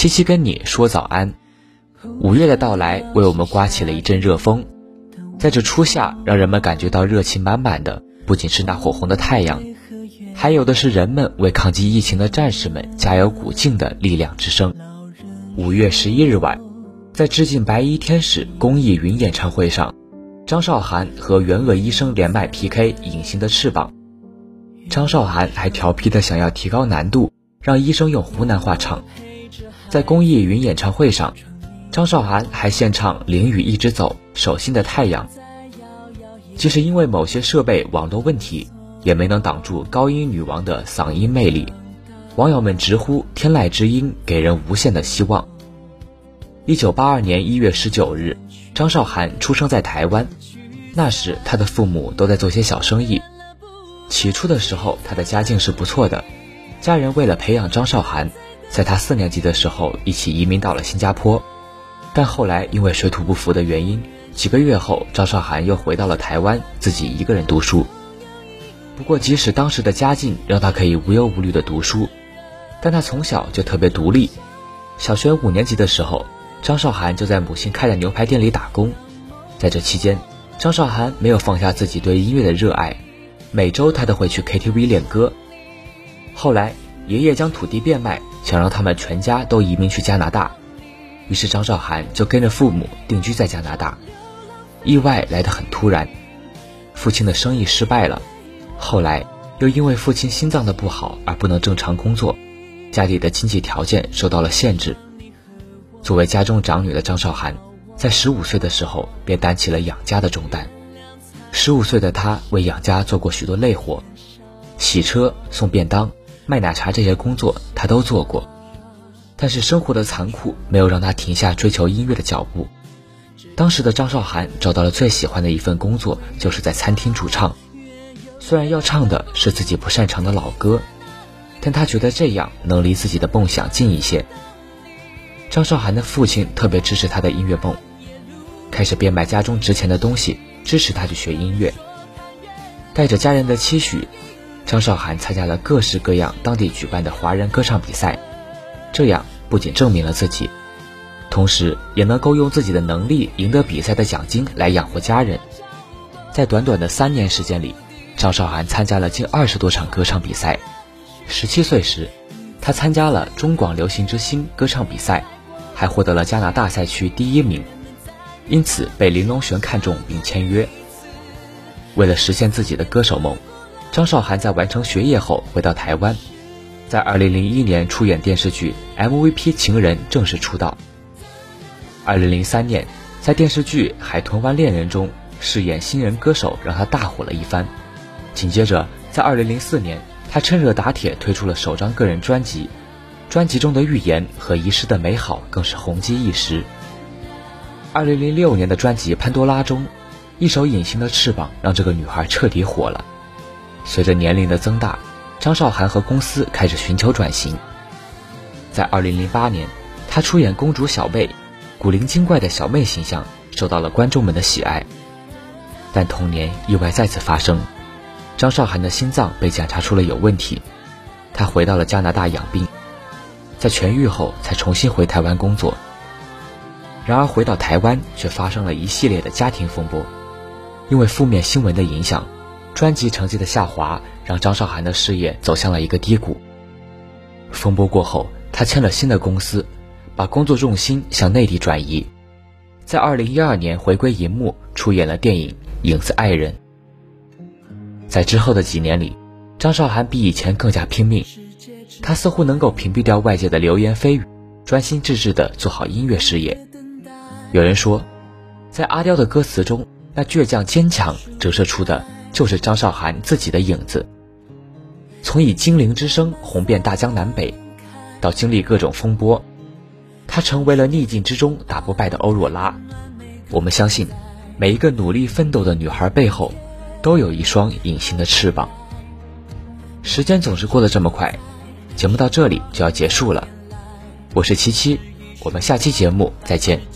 七七跟你说早安。五月的到来为我们刮起了一阵热风，在这初夏，让人们感觉到热情满满的，不仅是那火红的太阳，还有的是人们为抗击疫情的战士们加油鼓劲的力量之声。五月十一日晚，在致敬白衣天使公益云演唱会上，张韶涵和袁鄂医生连麦 PK《隐形的翅膀》。张韶涵还调皮的想要提高难度，让医生用湖南话唱。在公益云演唱会上，张韶涵还献唱《淋雨一直走》《手心的太阳》。即使因为某些设备网络问题，也没能挡住高音女王的嗓音魅力。网友们直呼“天籁之音”，给人无限的希望。一九八二年一月十九日，张韶涵出生在台湾。那时，她的父母都在做些小生意。起初的时候，她的家境是不错的。家人为了培养张韶涵。在他四年级的时候，一起移民到了新加坡，但后来因为水土不服的原因，几个月后，张韶涵又回到了台湾，自己一个人读书。不过，即使当时的家境让他可以无忧无虑的读书，但他从小就特别独立。小学五年级的时候，张韶涵就在母亲开的牛排店里打工。在这期间，张韶涵没有放下自己对音乐的热爱，每周他都会去 KTV 练歌。后来，爷爷将土地变卖。想让他们全家都移民去加拿大，于是张韶涵就跟着父母定居在加拿大。意外来得很突然，父亲的生意失败了，后来又因为父亲心脏的不好而不能正常工作，家里的经济条件受到了限制。作为家中长女的张韶涵，在十五岁的时候便担起了养家的重担。十五岁的她为养家做过许多累活，洗车、送便当。卖奶茶这些工作他都做过，但是生活的残酷没有让他停下追求音乐的脚步。当时的张韶涵找到了最喜欢的一份工作，就是在餐厅驻唱。虽然要唱的是自己不擅长的老歌，但他觉得这样能离自己的梦想近一些。张韶涵的父亲特别支持他的音乐梦，开始变卖家中值钱的东西支持他去学音乐，带着家人的期许。张韶涵参加了各式各样当地举办的华人歌唱比赛，这样不仅证明了自己，同时也能够用自己的能力赢得比赛的奖金来养活家人。在短短的三年时间里，张韶涵参加了近二十多场歌唱比赛。十七岁时，她参加了中广流行之星歌唱比赛，还获得了加拿大赛区第一名，因此被林隆璇看中并签约。为了实现自己的歌手梦。张韶涵在完成学业后回到台湾，在2001年出演电视剧《MVP 情人》正式出道。2003年，在电视剧《海豚湾恋人》中饰演新人歌手，让她大火了一番。紧接着，在2004年，她趁热打铁推出了首张个人专辑，专辑中的《预言》和《遗失的美好》更是红极一时。2006年的专辑《潘多拉》中，一首《隐形的翅膀》让这个女孩彻底火了。随着年龄的增大，张韶涵和公司开始寻求转型。在2008年，她出演公主小妹，古灵精怪的小妹形象受到了观众们的喜爱。但同年意外再次发生，张韶涵的心脏被检查出了有问题，她回到了加拿大养病，在痊愈后才重新回台湾工作。然而回到台湾却发生了一系列的家庭风波，因为负面新闻的影响。专辑成绩的下滑让张韶涵的事业走向了一个低谷。风波过后，他签了新的公司，把工作重心向内地转移，在2012年回归银幕，出演了电影《影子爱人》。在之后的几年里，张韶涵比以前更加拼命，她似乎能够屏蔽掉外界的流言蜚语，专心致志地做好音乐事业。有人说，在阿刁的歌词中，那倔强坚强折射出的。就是张韶涵自己的影子。从以精灵之声红遍大江南北，到经历各种风波，她成为了逆境之中打不败的欧若拉。我们相信，每一个努力奋斗的女孩背后，都有一双隐形的翅膀。时间总是过得这么快，节目到这里就要结束了。我是七七，我们下期节目再见。